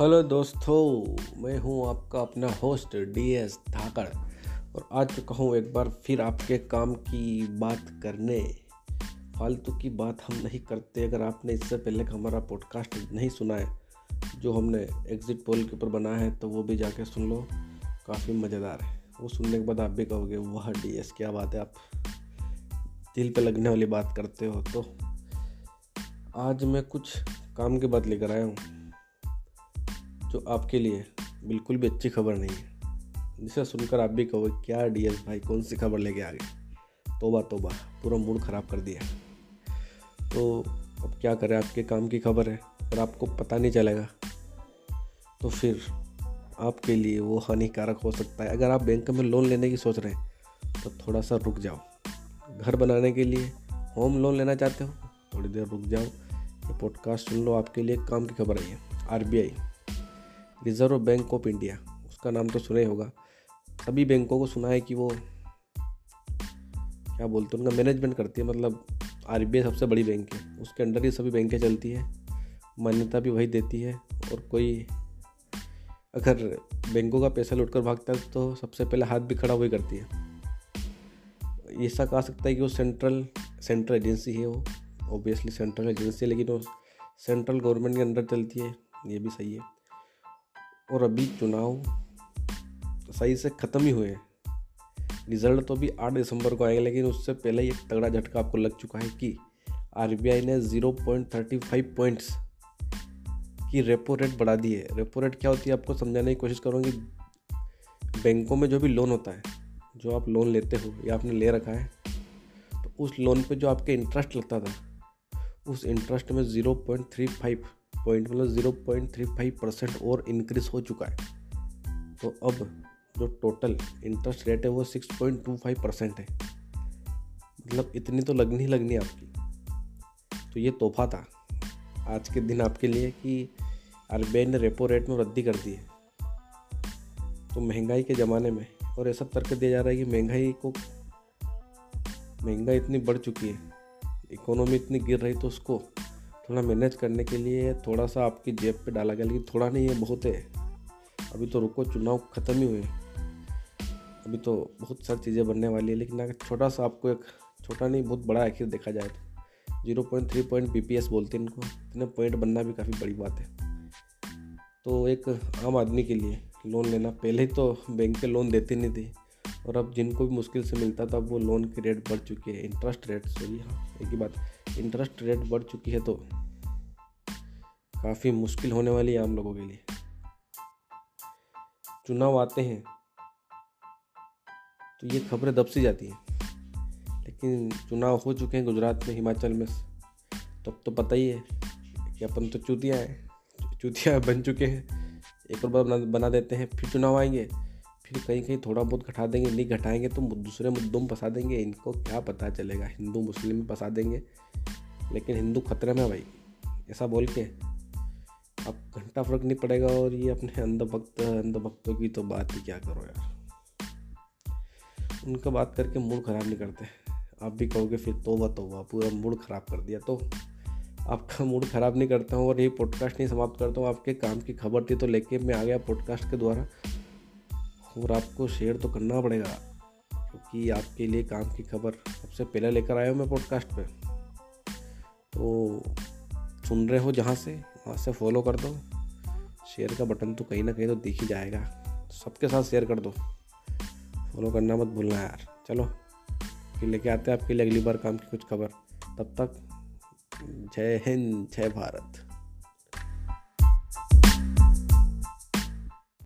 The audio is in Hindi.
हेलो दोस्तों, मैं हूँ आपका अपना होस्ट डी एस धाकड़ और आ चुका हूँ एक बार फिर आपके काम की बात करने। फालतू की बात हम नहीं करते, अगर आपने इससे पहले का हमारा पॉडकास्ट नहीं सुना है, जो हमने एग्ज़िट पोल के ऊपर बनाया है तो वो भी जाके सुन लो। काफ़ी मज़ेदार है। वो सुनने के बाद आप भी कहोगे, वाह डी एस क्या बात है, आप दिल पे लगने वाली बात करते हो। तो आज मैं कुछ काम की बात लेकर आया हूँ। जो आपके लिए बिल्कुल भी अच्छी खबर नहीं है। जिसे सुनकर आप भी कहो, क्या डी एस भाई, कौन सी खबर लेके आ गए? तोबा तोबा, पूरा मूड ख़राब कर दिया। तो अब क्या करें? आपके काम की खबर है। अगर आपको पता नहीं चलेगा तो फिर आपके लिए वो हानिकारक हो सकता है। अगर आप बैंक में लोन लेने की सोच रहे हैं तो थोड़ा सा रुक जाओ। घर बनाने के लिए होम लोन लेना चाहते हो, थोड़ी देर रुक जाओ। ये पॉडकास्ट सुन लो, आपके लिए काम की खबर आई है। RBI. Reserve bank of India, उसका नाम तो सुना ही होगा। सभी बैंकों को सुना है कि वो, क्या बोलते हैं, उनका मैनेजमेंट करती है मतलब आरबीआई सबसे बड़ी बैंक है। उसके अंडर ही सभी बैंकें चलती है, मान्यता भी वही देती है, और कोई अगर बैंकों का पैसा लुट कर भागता है तो सबसे पहले हाथ भी खड़ा वही करती है। ऐसा कहा सकता है कि वो सेंट्रल सेंट्रल एजेंसी है वो ऑब्वियसली सेंट्रल एजेंसी है, लेकिन वो सेंट्रल गवर्नमेंट के अंडर चलती है, ये भी सही है। और अभी चुनाव सही से ख़त्म ही हुए रिज़ल्ट तो अभी आठ दिसंबर को आएगा, लेकिन उससे पहले एक तगड़ा झटका आपको लग चुका है कि आरबीआई ने zero point thirty five points की रेपो रेट बढ़ा दी है। रेपो रेट क्या होती है, आपको समझाने की कोशिश करूँगी बैंकों में जो भी लोन होता है, जो आप लोन लेते हो या आपने ले रखा है तो उस लोन पे जो आपके इंटरेस्ट लगता था, उस इंटरेस्ट में zero point three five point मतलब zero point three five percent और इंक्रीज हो चुका है। तो अब जो टोटल इंटरेस्ट रेट है वो six point two five percent है। मतलब इतनी तो लगनी ही लगनी आपकी। तो ये तोहफा था आज के दिन आपके लिए कि आरबीआई ने रेपो रेट में वृद्धि कर दी है। तो महँगाई के ज़माने में और ऐसा तर्क दिया जा रहा है कि महँगाई को महँगाई इतनी बढ़ चुकी है इकोनॉमी इतनी गिर रही तो उसको थोड़ा मैनेज करने के लिए थोड़ा सा आपकी जेब पे डाला गया, लेकिन थोड़ा नहीं है बहुत है। अभी तो रुको, चुनाव ख़त्म ही हुए। अभी तो बहुत सारी चीज़ें बनने वाली है, लेकिन अगर छोटा सा आपको एक, छोटा नहीं, बहुत बड़ा आखिर देखा जाए तो। Zero point three point B बोलते हैं इनको, इतने पॉइंट बनना भी काफ़ी बड़ी बात है। तो एक आम आदमी के लिए लोन लेना, पहले ही तो बैंक के लोन देते नहीं थे, और अब जिनको भी मुश्किल से मिलता था, वो लोन की रेट बढ़ चुकी है। इंटरेस्ट रेट सॉरी हाँ एक ही बात इंटरेस्ट रेट बढ़ चुकी है तो काफ़ी मुश्किल होने वाली है आम लोगों के लिए। चुनाव आते हैं। तो ये खबरें दब सी जाती हैं। लेकिन चुनाव हो चुके हैं गुजरात में, हिमाचल में। तब तो पता ही है कि अपन तो चूतिया हैं। चूतिया बन चुके हैं। एक और बार बना देते हैं, फिर चुनाव आएँगे। फिर कहीं कहीं थोड़ा बहुत घटा देंगे, नहीं घटाएँगे तो दूसरे मुद्दों में फंसा देंगे। इनको क्या पता चलेगा, हिंदू, मुस्लिम में फंसा देंगे। लेकिन हिंदू खतरे में भाई, ऐसा बोल के। घंटा फ़र्क नहीं पड़ेगा और ये अपने अंधभक्त अंधभक्तों की तो बात ही क्या करो यार। उनका बात करके मूड ख़राब नहीं करते। आप भी कहोगे फिर तोबा तोबा, पूरा मूड ख़राब कर दिया तो आपका मूड ख़राब नहीं करता हूँ और ये पॉडकास्ट नहीं समाप्त करता हूँ। आपके काम की खबर थी तो लेके मैं आ गया पॉडकास्ट के द्वारा। और आपको शेयर तो करना पड़ेगा, क्योंकि आपके लिए काम की खबर सबसे पहले लेकर आया हूँ मैं पॉडकास्ट पे। तो सुन रहे हो जहाँ से, वहाँ से फॉलो कर दो। शेयर का बटन तो कहीं ना कहीं तो दिख ही जाएगा। सबके साथ शेयर कर दो। फॉलो करना मत भूलना यार। चलो, फिर लेके आते हैं आपके लिए अगली बार काम की कुछ खबर। तब तक जय हिंद, जय भारत।